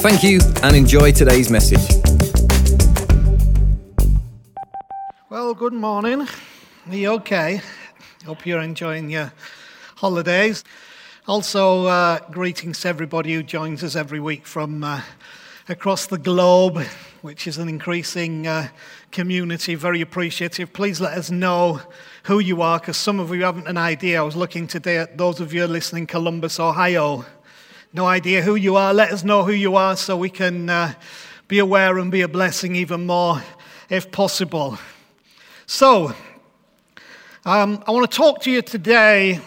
Thank you and enjoy today's message. Well, good morning. Are you okay? Hope you're enjoying your holidays. Also, uh, greetings to everybody who joins us every week from uh, across the globe, which is an increasing uh, community. Very appreciative. Please let us know who you are, because some of you haven't an idea. I was looking today at those of you listening Columbus, Ohio no idea who you are, let us know who you are so we can uh, be aware and be a blessing even more if possible. So, um, I want to talk to you today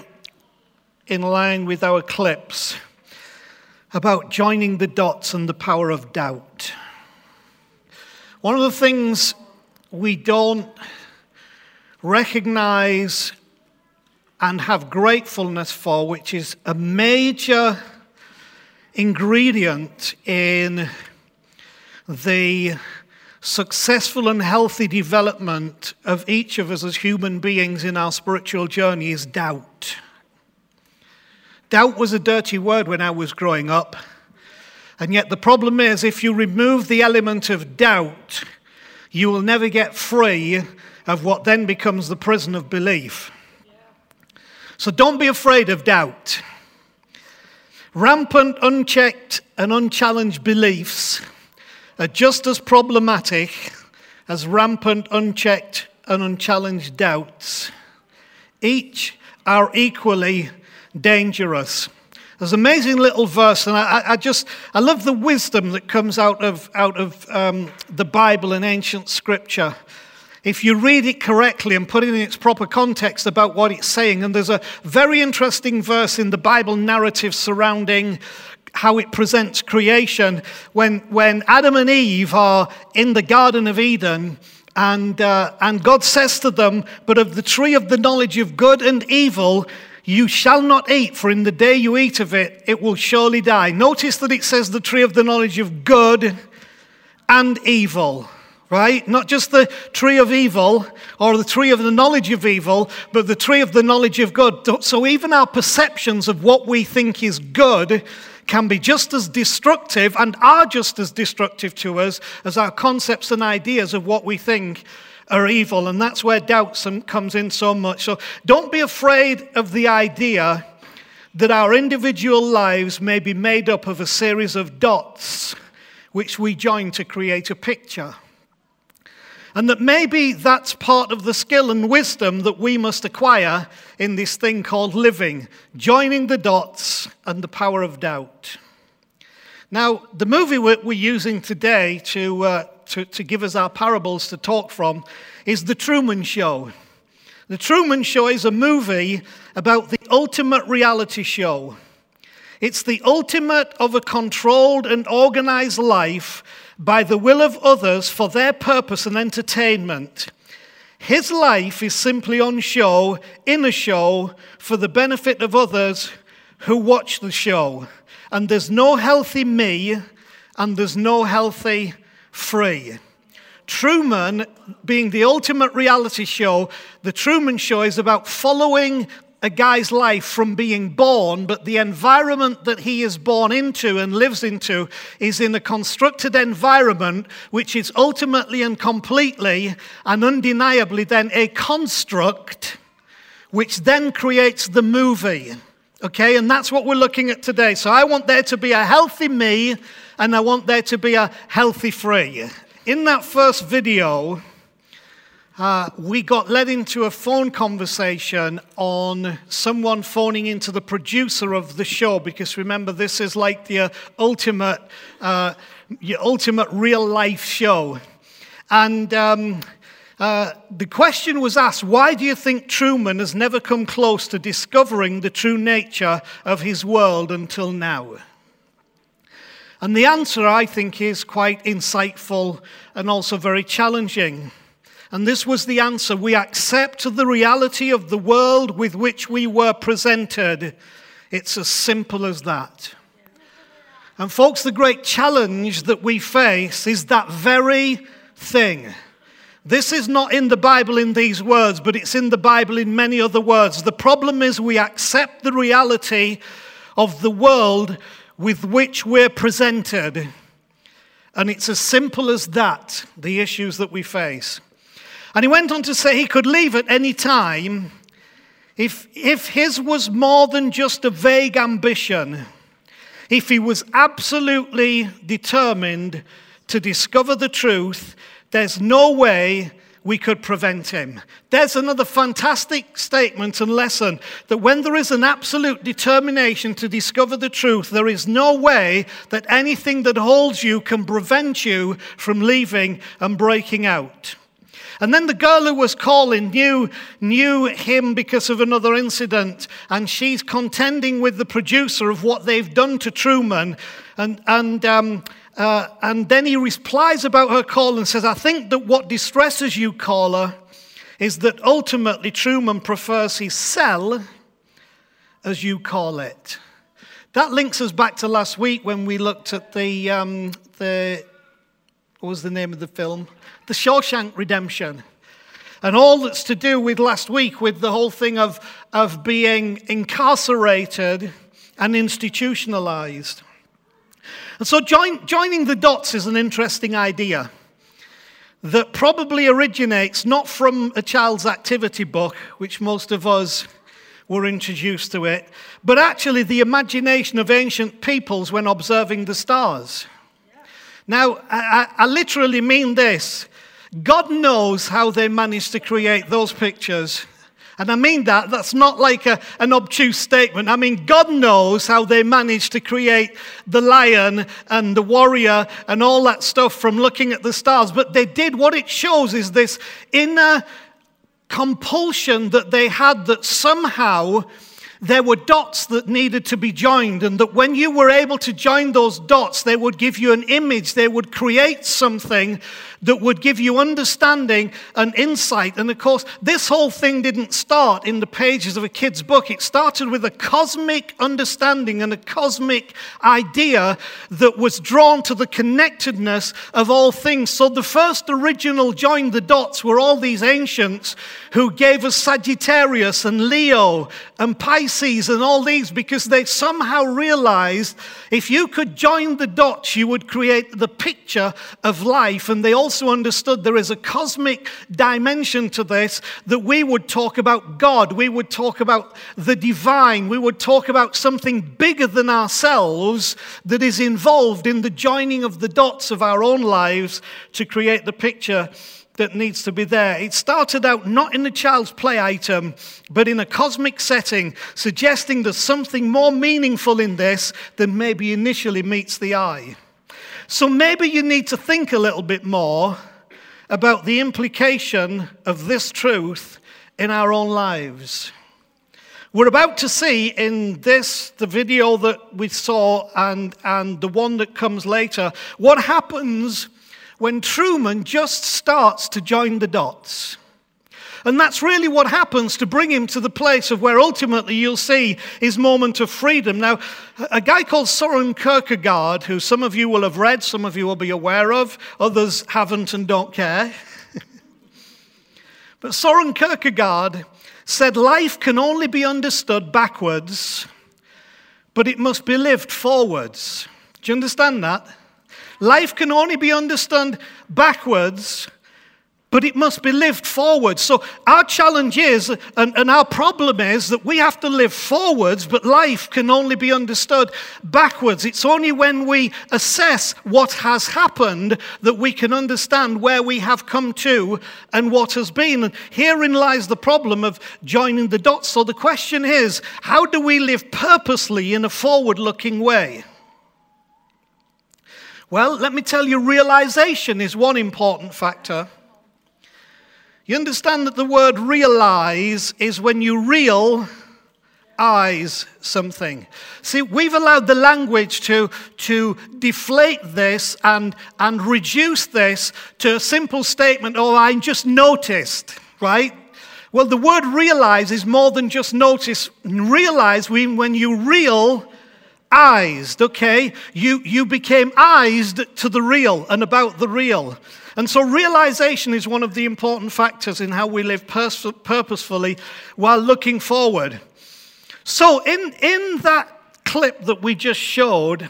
in line with our clips about joining the dots and the power of doubt. One of the things we don't recognize and have gratefulness for, which is a major ingredient in the successful and healthy development of each of us as human beings in our spiritual journey is doubt. Doubt was a dirty word when I was growing up. And yet, the problem is, if you remove the element of doubt, you will never get free of what then becomes the prison of belief. So, don't be afraid of doubt. Rampant, unchecked, and unchallenged beliefs are just as problematic as rampant, unchecked, and unchallenged doubts. Each are equally dangerous. There's an amazing little verse, and I, I, just I love the wisdom that comes out of out of um, the Bible and ancient Scripture if you read it correctly and put it in its proper context about what it's saying. And there's a very interesting verse in the Bible narrative surrounding how it presents creation when, when Adam and Eve are in the Garden of Eden. And, uh, and God says to them, But of the tree of the knowledge of good and evil, you shall not eat, for in the day you eat of it, it will surely die. Notice that it says the tree of the knowledge of good and evil right? Not just the tree of evil or the tree of the knowledge of evil, but the tree of the knowledge of good. So even our perceptions of what we think is good can be just as destructive and are just as destructive to us as our concepts and ideas of what we think are evil. And that's where doubt comes in so much. So don't be afraid of the idea that our individual lives may be made up of a series of dots which we join to create a picture. And that maybe that's part of the skill and wisdom that we must acquire in this thing called living, joining the dots and the power of doubt. Now, the movie we're using today to, uh, to, to give us our parables to talk from is The Truman Show. The Truman Show is a movie about the ultimate reality show. It's the ultimate of a controlled and organized life by the will of others for their purpose and entertainment. His life is simply on show, in a show, for the benefit of others who watch the show. And there's no healthy me, and there's no healthy free. Truman, being the ultimate reality show, the Truman Show is about following a guy's life from being born, but the environment that he is born into and lives into is in a constructed environment which is ultimately and completely and undeniably then a construct which then creates the movie. Okay, and that's what we're looking at today. So I want there to be a healthy me and I want there to be a healthy free. In that first video, uh, we got led into a phone conversation on someone phoning into the producer of the show because remember this is like the ultimate uh, your ultimate real life show and um, uh, the question was asked why do you think truman has never come close to discovering the true nature of his world until now And the answer, I think, is quite insightful and also very challenging. And this was the answer we accept the reality of the world with which we were presented. It's as simple as that. And, folks, the great challenge that we face is that very thing. This is not in the Bible in these words, but it's in the Bible in many other words. The problem is we accept the reality of the world with which we're presented. And it's as simple as that, the issues that we face. And he went on to say he could leave at any time if, if his was more than just a vague ambition, if he was absolutely determined to discover the truth, there's no way we could prevent him. There's another fantastic statement and lesson that when there is an absolute determination to discover the truth, there is no way that anything that holds you can prevent you from leaving and breaking out. And then the girl who was calling knew, knew him because of another incident, and she's contending with the producer of what they've done to Truman. And, and um, uh, and then he replies about her call and says, I think that what distresses you, caller, is that ultimately Truman prefers his cell, as you call it. That links us back to last week when we looked at the, um, the what was the name of the film? The Shawshank Redemption. And all that's to do with last week with the whole thing of, of being incarcerated and institutionalized. And so join, joining the dots is an interesting idea that probably originates not from a child's activity book, which most of us were introduced to it, but actually the imagination of ancient peoples when observing the stars. Now, I, I, literally mean this God knows how they managed to create those pictures and I mean that, that's not like a, an obtuse statement. I mean, God knows how they managed to create the lion and the warrior and all that stuff from looking at the stars. But they did, what it shows is this inner compulsion that they had that somehow there were dots that needed to be joined, and that when you were able to join those dots, they would give you an image, they would create something that would give you understanding and insight. And of course, this whole thing didn't start in the pages of a kid's book. It started with a cosmic understanding and a cosmic idea that was drawn to the connectedness of all things. So the first original join the dots were all these ancients who gave us Sagittarius and Leo and Pisces and all these because they somehow realized if you could join the dots, you would create the picture of life. And they also understood there is a cosmic dimension to this that we would talk about God, we would talk about the divine, we would talk about something bigger than ourselves that is involved in the joining of the dots of our own lives to create the picture that needs to be there. It started out not in a child's play item, but in a cosmic setting, suggesting there's something more meaningful in this than maybe initially meets the eye. So maybe you need to think a little bit more about the implication of this truth in our own lives. We're about to see in this, the video that we saw and, and the one that comes later, what happens when Truman just starts to join the dots. And that's really what happens to bring him to the place of where ultimately you'll see his moment of freedom. Now, a guy called Soren Kierkegaard, who some of you will have read, some of you will be aware of, others haven't and don't care. but Soren Kierkegaard said life can only be understood backwards, but it must be lived forwards. Do you understand that? Life can only be understood backwards, but it must be lived forward. So our challenge is, and, and, our problem is, that we have to live forwards, but life can only be understood backwards. It's only when we assess what has happened that we can understand where we have come to and what has been. And herein lies the problem of joining the dots. So the question is, how do we live purposely in a forward looking way? Well, let me tell you, realization is one important factor. You understand that the word realize is when you real eyes something. See, we've allowed the language to, to deflate this and, and reduce this to a simple statement, oh, I just noticed, right? Well, the word realize is more than just notice. Realize when you real eyes, okay? You, you became eyes to the real and about the real. And so, realization is one of the important factors in how we live pers- purposefully while looking forward. So, in, in that clip that we just showed,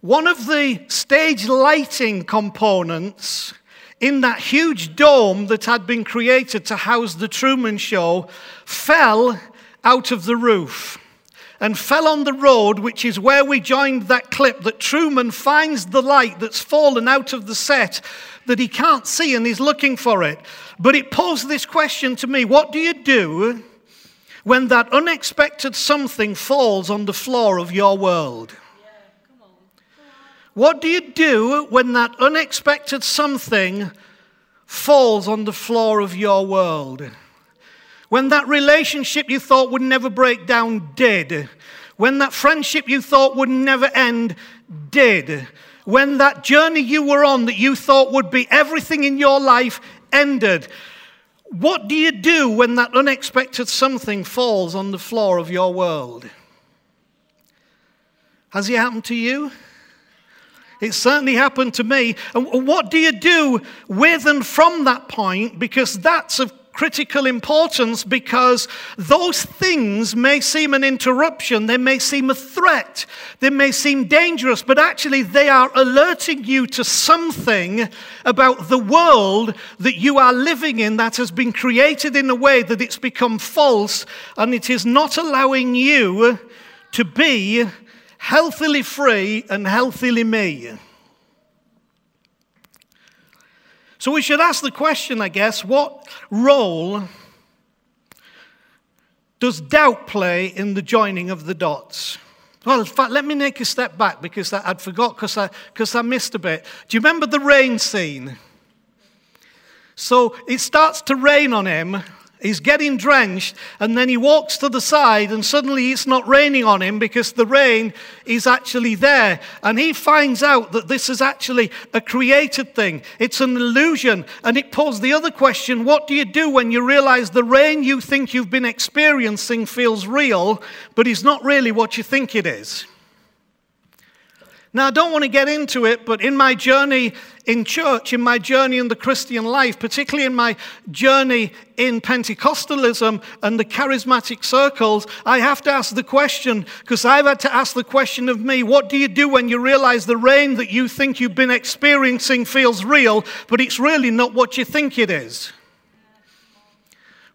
one of the stage lighting components in that huge dome that had been created to house the Truman Show fell out of the roof and fell on the road, which is where we joined that clip that Truman finds the light that's fallen out of the set that he can't see and he's looking for it. But it posed this question to me What do you do when that unexpected something falls on the floor of your world? What do you do when that unexpected something falls on the floor of your world? When that relationship you thought would never break down did. When that friendship you thought would never end did. When that journey you were on that you thought would be everything in your life ended. What do you do when that unexpected something falls on the floor of your world? Has it happened to you? It certainly happened to me. And what do you do with and from that point? Because that's of critical importance because those things may seem an interruption, they may seem a threat, they may seem dangerous, but actually they are alerting you to something about the world that you are living in that has been created in a way that it's become false and it is not allowing you to be healthily free and healthily me. So we should ask the question, I guess, what role does doubt play in the joining of the dots? Well, in fact, let me take a step back because I'd forgot because I, cause I missed a bit. Do you remember the rain scene? So it starts to rain on him, He's getting drenched, and then he walks to the side, and suddenly it's not raining on him because the rain is actually there. And he finds out that this is actually a created thing, it's an illusion. And it poses the other question what do you do when you realize the rain you think you've been experiencing feels real, but is not really what you think it is? Now, I don't want to get into it, but in my journey in church, in my journey in the Christian life, particularly in my journey in Pentecostalism and the charismatic circles, I have to ask the question, because I've had to ask the question of me what do you do when you realize the rain that you think you've been experiencing feels real, but it's really not what you think it is?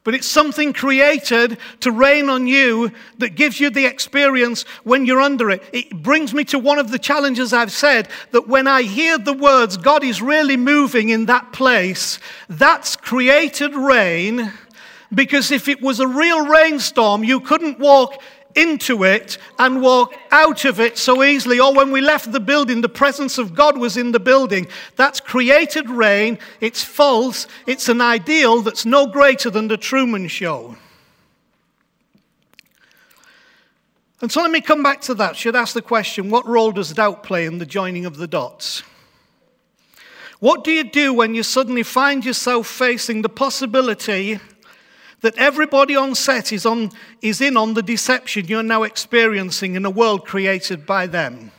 But it's something created to rain on you that gives you the experience when you're under it. It brings me to one of the challenges I've said that when I hear the words, God is really moving in that place, that's created rain. Because if it was a real rainstorm, you couldn't walk into it and walk out of it so easily. Or when we left the building, the presence of God was in the building. That's created rain. It's false. It's an ideal that's no greater than the Truman Show. And so let me come back to that. Should ask the question what role does doubt play in the joining of the dots? What do you do when you suddenly find yourself facing the possibility that everybody on set is, on, is in on the deception you're now experiencing in a world created by them.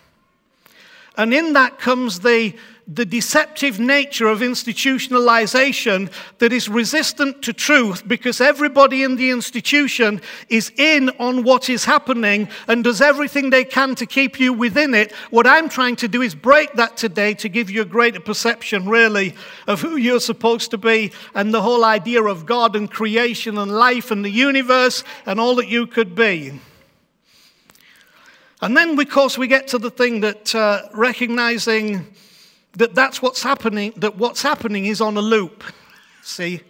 And in that comes the the deceptive nature of institutionalization that is resistant to truth because everybody in the institution is in on what is happening and does everything they can to keep you within it. What I'm trying to do is break that today to give you a greater perception, really, of who you're supposed to be and the whole idea of God and creation and life and the universe and all that you could be. And then, of course, we get to the thing that uh, recognizing that that's what's happening, that what's happening is on a loop. See?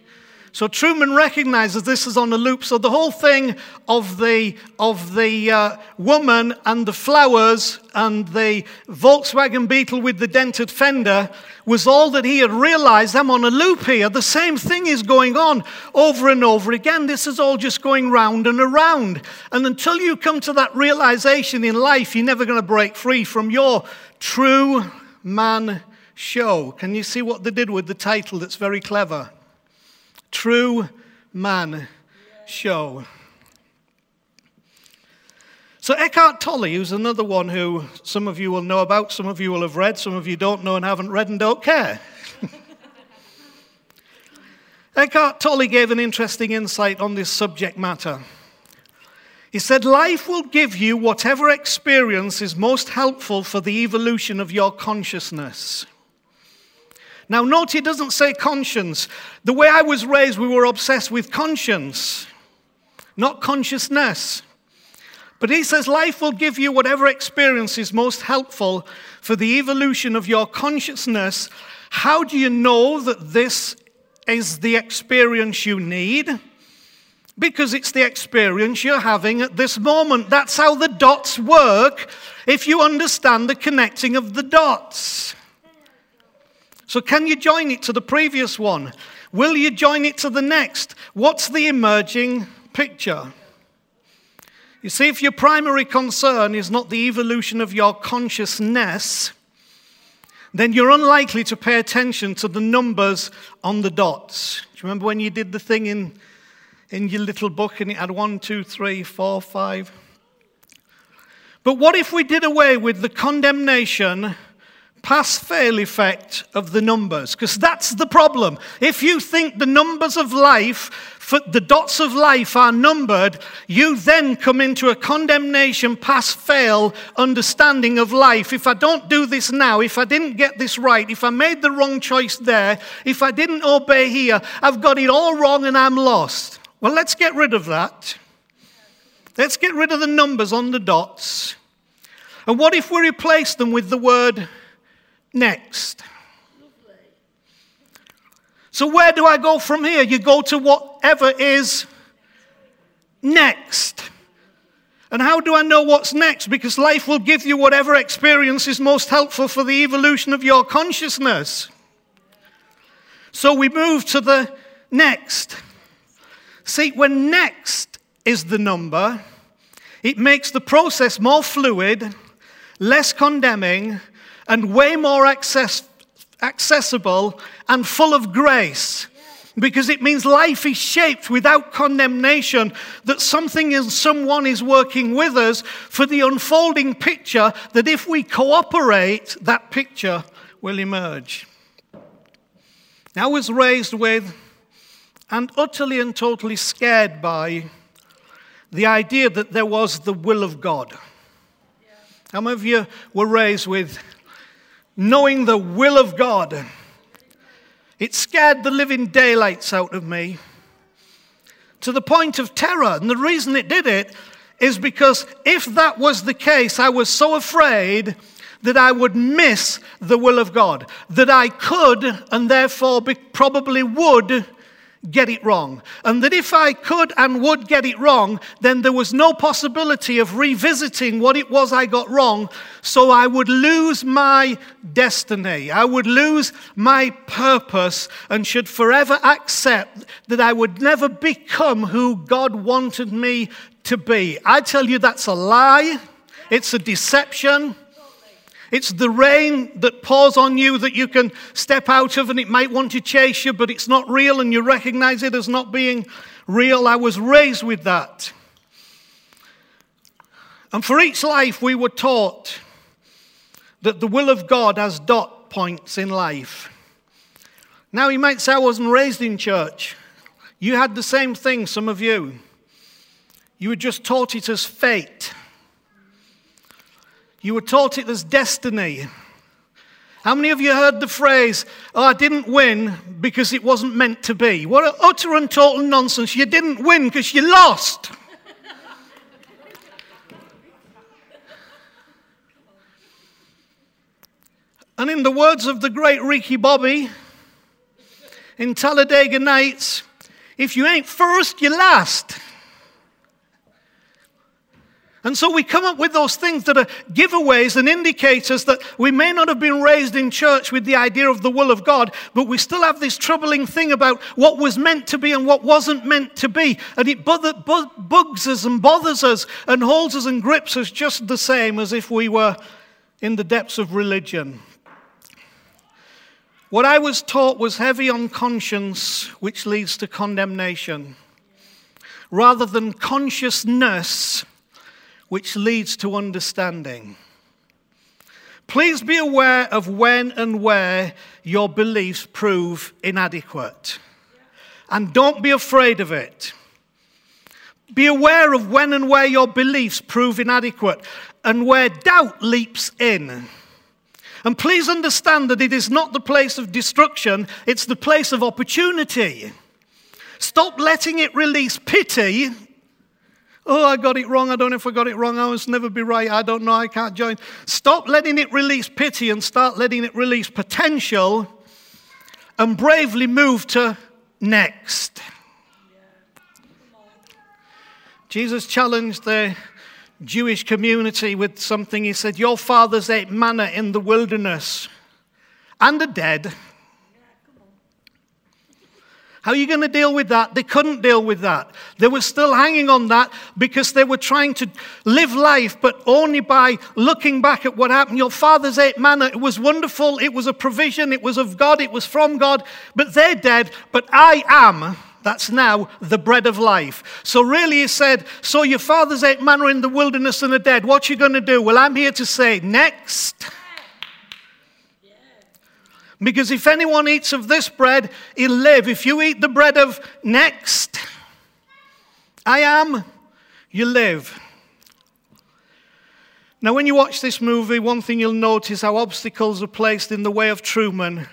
So Truman recognizes this is on a loop. So the whole thing of the, of the uh, woman and the flowers and the Volkswagen Beetle with the dented fender was all that he had realized. I'm on a loop here. The same thing is going on over and over again. This is all just going round and around. And until you come to that realization in life, you're never going to break free from your true man show. Can you see what they did with the title that's very clever? True Man Show. So, Eckhart Tolle, who's another one who some of you will know about, some of you will have read, some of you don't know and haven't read and don't care. Eckhart Tolle gave an interesting insight on this subject matter. He said, Life will give you whatever experience is most helpful for the evolution of your consciousness. Now, note he doesn't say conscience. The way I was raised, we were obsessed with conscience, not consciousness. But he says life will give you whatever experience is most helpful for the evolution of your consciousness. How do you know that this is the experience you need? Because it's the experience you're having at this moment. That's how the dots work if you understand the connecting of the dots. So, can you join it to the previous one? Will you join it to the next? What's the emerging picture? You see, if your primary concern is not the evolution of your consciousness, then you're unlikely to pay attention to the numbers on the dots. Do you remember when you did the thing in, in your little book and it had one, two, three, four, five? But what if we did away with the condemnation pass fail effect of the numbers, because that's the problem. If you think the numbers of life, the dots of life are numbered, you then come into a condemnation pass fail understanding of life. If I don't do this now, if I didn't get this right, if I made the wrong choice there, if I didn't obey here, I've got it all wrong and I'm lost. Well, let's get rid of that. Let's get rid of the numbers on the dots. And what if we replace them with the word next. So, where do I go from here? You go to whatever is next. And how do I know what's next? Because life will give you whatever experience is most helpful for the evolution of your consciousness. So we move to the next. See, when next is the number, it makes the process more fluid, less condemning, and way more access, accessible and full of grace. Because it means life is shaped without condemnation, that something and someone is working with us for the unfolding picture that if we cooperate, that picture will emerge. I was raised with and utterly and totally scared by the idea that there was the will of God. How many of you were raised with knowing the will of God. It scared the living daylights out of me to the point of terror. And the reason it did it is because if that was the case, I was so afraid that I would miss the will of God, that I could and therefore probably would get it wrong. And that if I could and would get it wrong, then there was no possibility of revisiting what it was I got wrong. So I would lose my destiny. I would lose my purpose and should forever accept that I would never become who God wanted me to be. I tell you, that's a lie. It's a deception. It's the rain that pours on you that you can step out of and it might want to chase you, but it's not real and you recognize it as not being real. I was raised with that. And for each life, we were taught that the will of God has dot points in life. Now, you might say, I wasn't raised in church. You had the same thing, some of you. You were just taught it as fate. You were taught it as destiny. How many of you heard the phrase, oh, I didn't win because it wasn't meant to be? What utter and total nonsense. You didn't win because you lost. and in the words of the great Ricky Bobby, in Talladega Nights, If you ain't first, you're last. And so we come up with those things that are giveaways and indicators that we may not have been raised in church with the idea of the will of God, but we still have this troubling thing about what was meant to be and what wasn't meant to be. And it bugs us and bothers us and holds us and grips us just the same as if we were in the depths of religion. What I was taught was heavy on conscience, which leads to condemnation, rather than consciousness which leads to understanding. Please be aware of when and where your beliefs prove inadequate. And don't be afraid of it. Be aware of when and where your beliefs prove inadequate and where doubt leaps in. And please understand that it is not the place of destruction, it's the place of opportunity. Stop letting it release pity Oh, I got it wrong. I don't know if I got it wrong. I must never be right. I don't know. I can't join. Stop letting it release pity and start letting it release potential and bravely move to next. Jesus challenged the Jewish community with something. He said, Your fathers ate manna in the wilderness and are dead. How are you going to deal with that? They couldn't deal with that. They were still hanging on that because they were trying to live life, but only by looking back at what happened. Your fathers ate manna. It was wonderful. It was a provision. It was of God. It was from God. But they're dead. But I am. That's now the bread of life. So really he said, so your fathers ate manna in the wilderness and are dead. What are you going to do? Well, I'm here to say, next. Because if anyone eats of this bread, he'll live. If you eat the bread of next, I am, you live. Now, when you watch this movie, one thing you'll notice how obstacles are placed in the way of Truman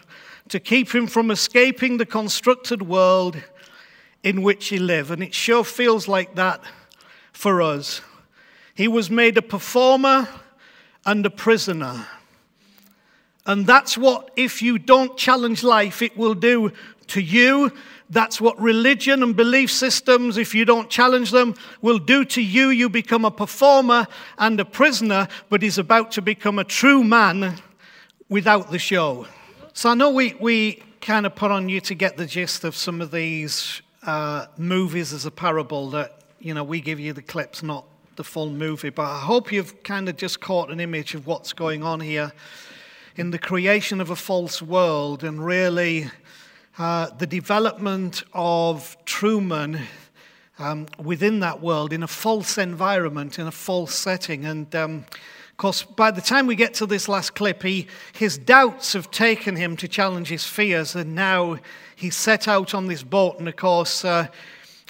to keep him from escaping the constructed world in which he lived. And it sure feels like that for us. He was made a performer and a prisoner. And that's what, if you don't challenge life, it will do to you. That's what religion and belief systems, if you don't challenge them, will do to you. You become a performer and a prisoner, but he's about to become a true man without the show. So I know we, we kind of put on you to get the gist of some of these uh, movies as a parable that, you know, we give you the clips, not the full movie. But I hope you've kind of just caught an image of what's going on here in the creation of a false world and really uh, the development of Truman um, within that world in a false environment, in a false setting. And um, of course, by the time we get to this last clip, he, his doubts have taken him to challenge his fears, and now he's set out on this boat, and of course, uh,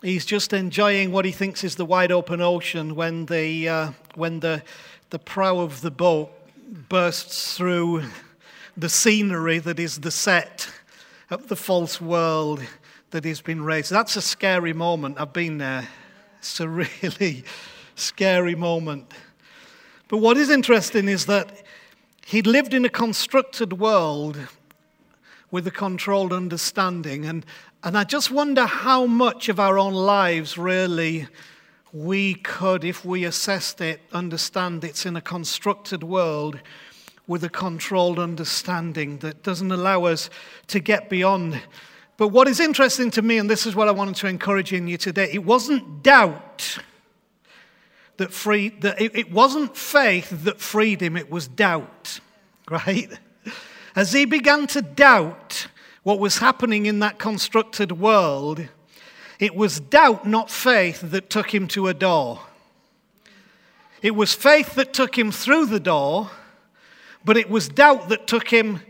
he's just enjoying what he thinks is the wide open ocean when the, uh, when the, the prow of the boat bursts through the scenery that is the set of the false world that has been raised. That's a scary moment. I've been there. It's a really scary moment. But what is interesting is that he'd lived in a constructed world with a controlled understanding. And, and I just wonder how much of our own lives really we could, if we assessed it, understand it's in a constructed world with a controlled understanding that doesn't allow us to get beyond. But what is interesting to me, and this is what I wanted to encourage in you today, it wasn't doubt that freed, that it, it wasn't faith that freed him, it was doubt, right? As he began to doubt what was happening in that constructed world, it was doubt, not faith, that took him to a door. It was faith that took him through the door, but it was doubt that took him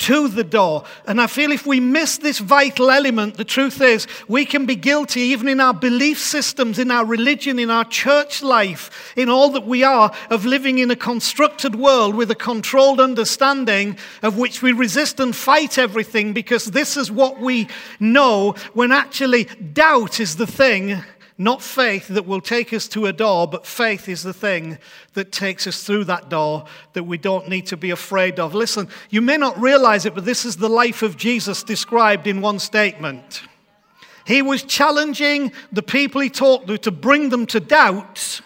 to the door. And I feel if we miss this vital element, the truth is we can be guilty, even in our belief systems, in our religion, in our church life, in all that we are, of living in a constructed world with a controlled understanding of which we resist and fight everything because this is what we know when actually doubt is the thing not faith that will take us to a door, but faith is the thing that takes us through that door that we don't need to be afraid of. Listen, you may not realize it, but this is the life of Jesus described in one statement. He was challenging the people he talked to to bring them to doubt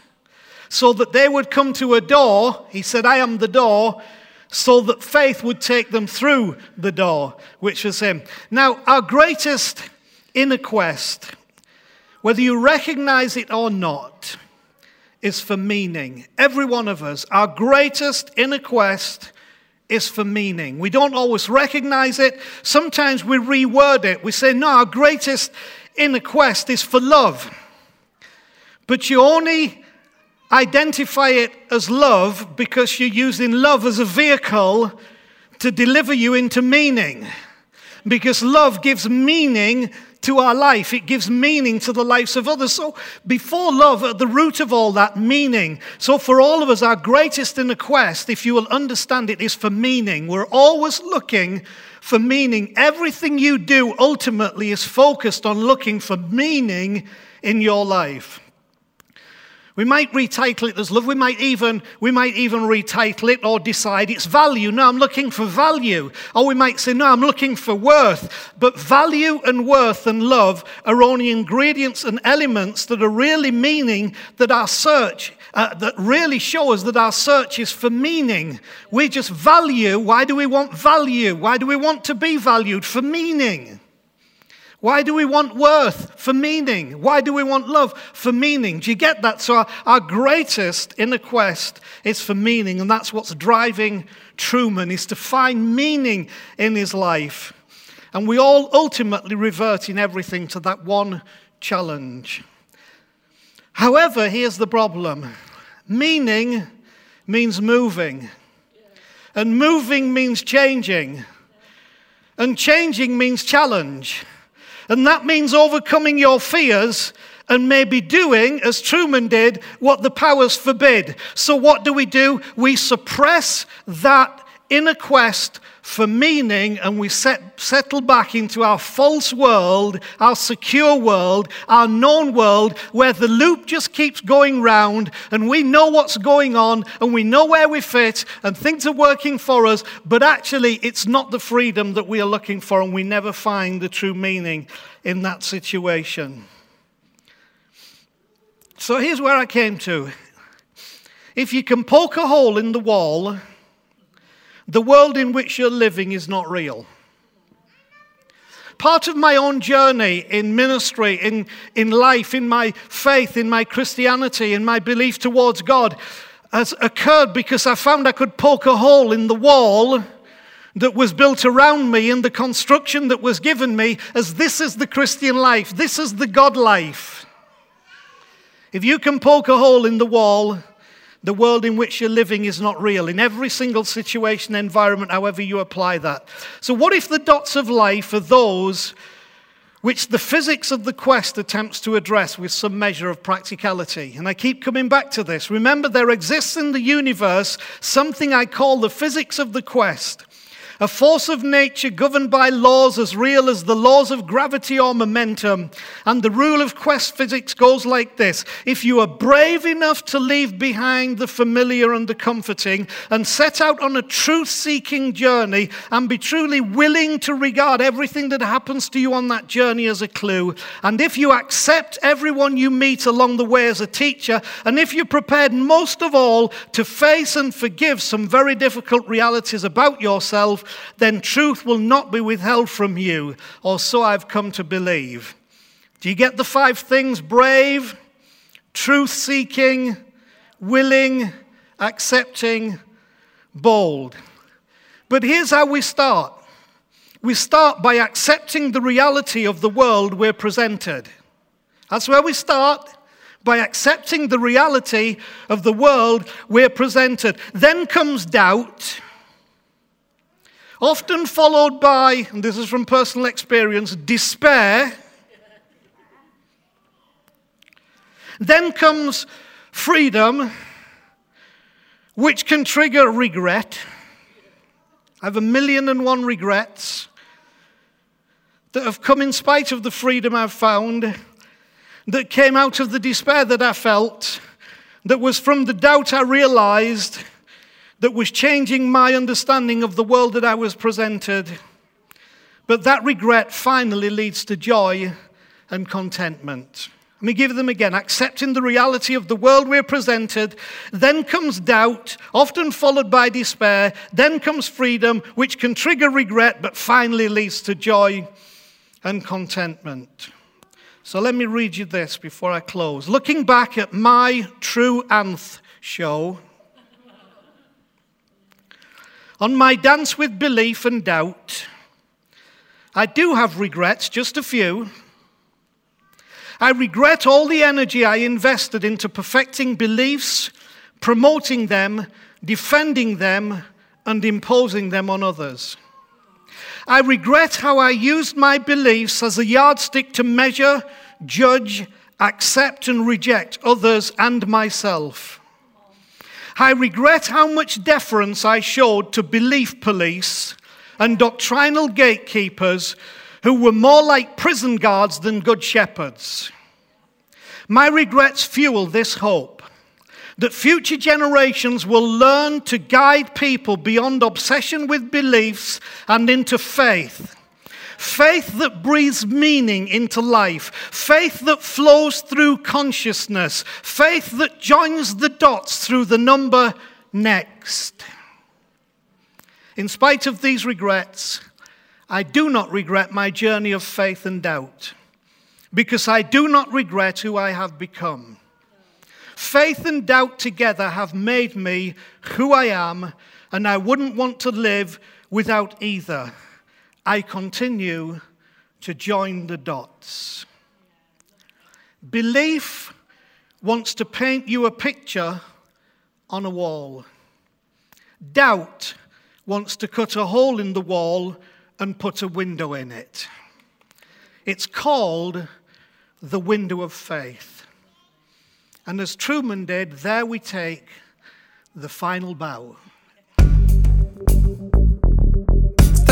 so that they would come to a door. He said, I am the door, so that faith would take them through the door, which was him. Now, our greatest inner quest, whether you recognize it or not, is for meaning. Every one of us, our greatest inner quest is for meaning. We don't always recognize it. Sometimes we reword it. We say, no, our greatest inner quest is for love. But you only identify it as love because you're using love as a vehicle to deliver you into meaning. Because love gives meaning to our life, it gives meaning to the lives of others. So, before love, at the root of all that, meaning. So, for all of us, our greatest in the quest, if you will understand it, is for meaning. We're always looking for meaning. Everything you do ultimately is focused on looking for meaning in your life. We might retitle it as love. We might even we might even retitle it or decide it's value. No, I'm looking for value. Or we might say, no, I'm looking for worth. But value and worth and love are only ingredients and elements that are really meaning that our search uh, that really show us that our search is for meaning. We just value. Why do we want value? Why do we want to be valued? For meaning. Why do we want worth? For meaning. Why do we want love? For meaning. Do you get that? So, our, our greatest inner quest is for meaning, and that's what's driving Truman, is to find meaning in his life. And we all ultimately revert in everything to that one challenge. However, here's the problem meaning means moving, and moving means changing, and changing means challenge. And that means overcoming your fears and maybe doing, as Truman did, what the powers forbid. So, what do we do? We suppress that inner quest for meaning and we set, settle back into our false world, our secure world, our known world, where the loop just keeps going round and we know what's going on and we know where we fit and things are working for us, but actually it's not the freedom that we are looking for and we never find the true meaning in that situation. So here's where I came to. If you can poke a hole in the wall, the world in which you're living is not real. Part of my own journey in ministry, in, in life, in my faith, in my Christianity, in my belief towards God has occurred because I found I could poke a hole in the wall that was built around me in the construction that was given me as this is the Christian life, this is the God life. If you can poke a hole in the wall, the world in which you're living is not real in every single situation, environment, however you apply that. So, what if the dots of life are those which the physics of the quest attempts to address with some measure of practicality? And I keep coming back to this. Remember, there exists in the universe something I call the physics of the quest a force of nature governed by laws as real as the laws of gravity or momentum. And the rule of quest physics goes like this If you are brave enough to leave behind the familiar and the comforting and set out on a truth seeking journey and be truly willing to regard everything that happens to you on that journey as a clue, and if you accept everyone you meet along the way as a teacher, and if you're prepared most of all to face and forgive some very difficult realities about then truth will not be withheld from you, or so I've come to believe. Do you get the five things? Brave, truth seeking, willing, accepting, bold. But here's how we start we start by accepting the reality of the world we're presented. That's where we start. By accepting the reality of the world we're presented. Then comes doubt often followed by, and this is from personal experience, despair. Then comes freedom, which can trigger regret. I have a million and one regrets that have come in spite of the freedom I've found, that came out of the despair that I felt, that was from the doubt I realized that was changing my understanding of the world that I was presented. But that regret finally leads to joy and contentment. Let me give them again. Accepting the reality of the world we're presented. Then comes doubt, often followed by despair. Then comes freedom, which can trigger regret, but finally leads to joy and contentment. So let me read you this before I close. Looking back at my True Anth show, on my dance with belief and doubt, I do have regrets, just a few. I regret all the energy I invested into perfecting beliefs, promoting them, defending them, and imposing them on others. I regret how I used my beliefs as a yardstick to measure, judge, accept, and reject others and myself. I regret how much deference I showed to belief police and doctrinal gatekeepers who were more like prison guards than good shepherds. My regrets fuel this hope that future generations will learn to guide people beyond obsession with beliefs and into faith. Faith that breathes meaning into life, faith that flows through consciousness, faith that joins the dots through the number next. In spite of these regrets, I do not regret my journey of faith and doubt because I do not regret who I have become. Faith and doubt together have made me who I am, and I wouldn't want to live without either. I continue to join the dots. Belief wants to paint you a picture on a wall. Doubt wants to cut a hole in the wall and put a window in it. It's called the window of faith. And as Truman did, there we take the final bow.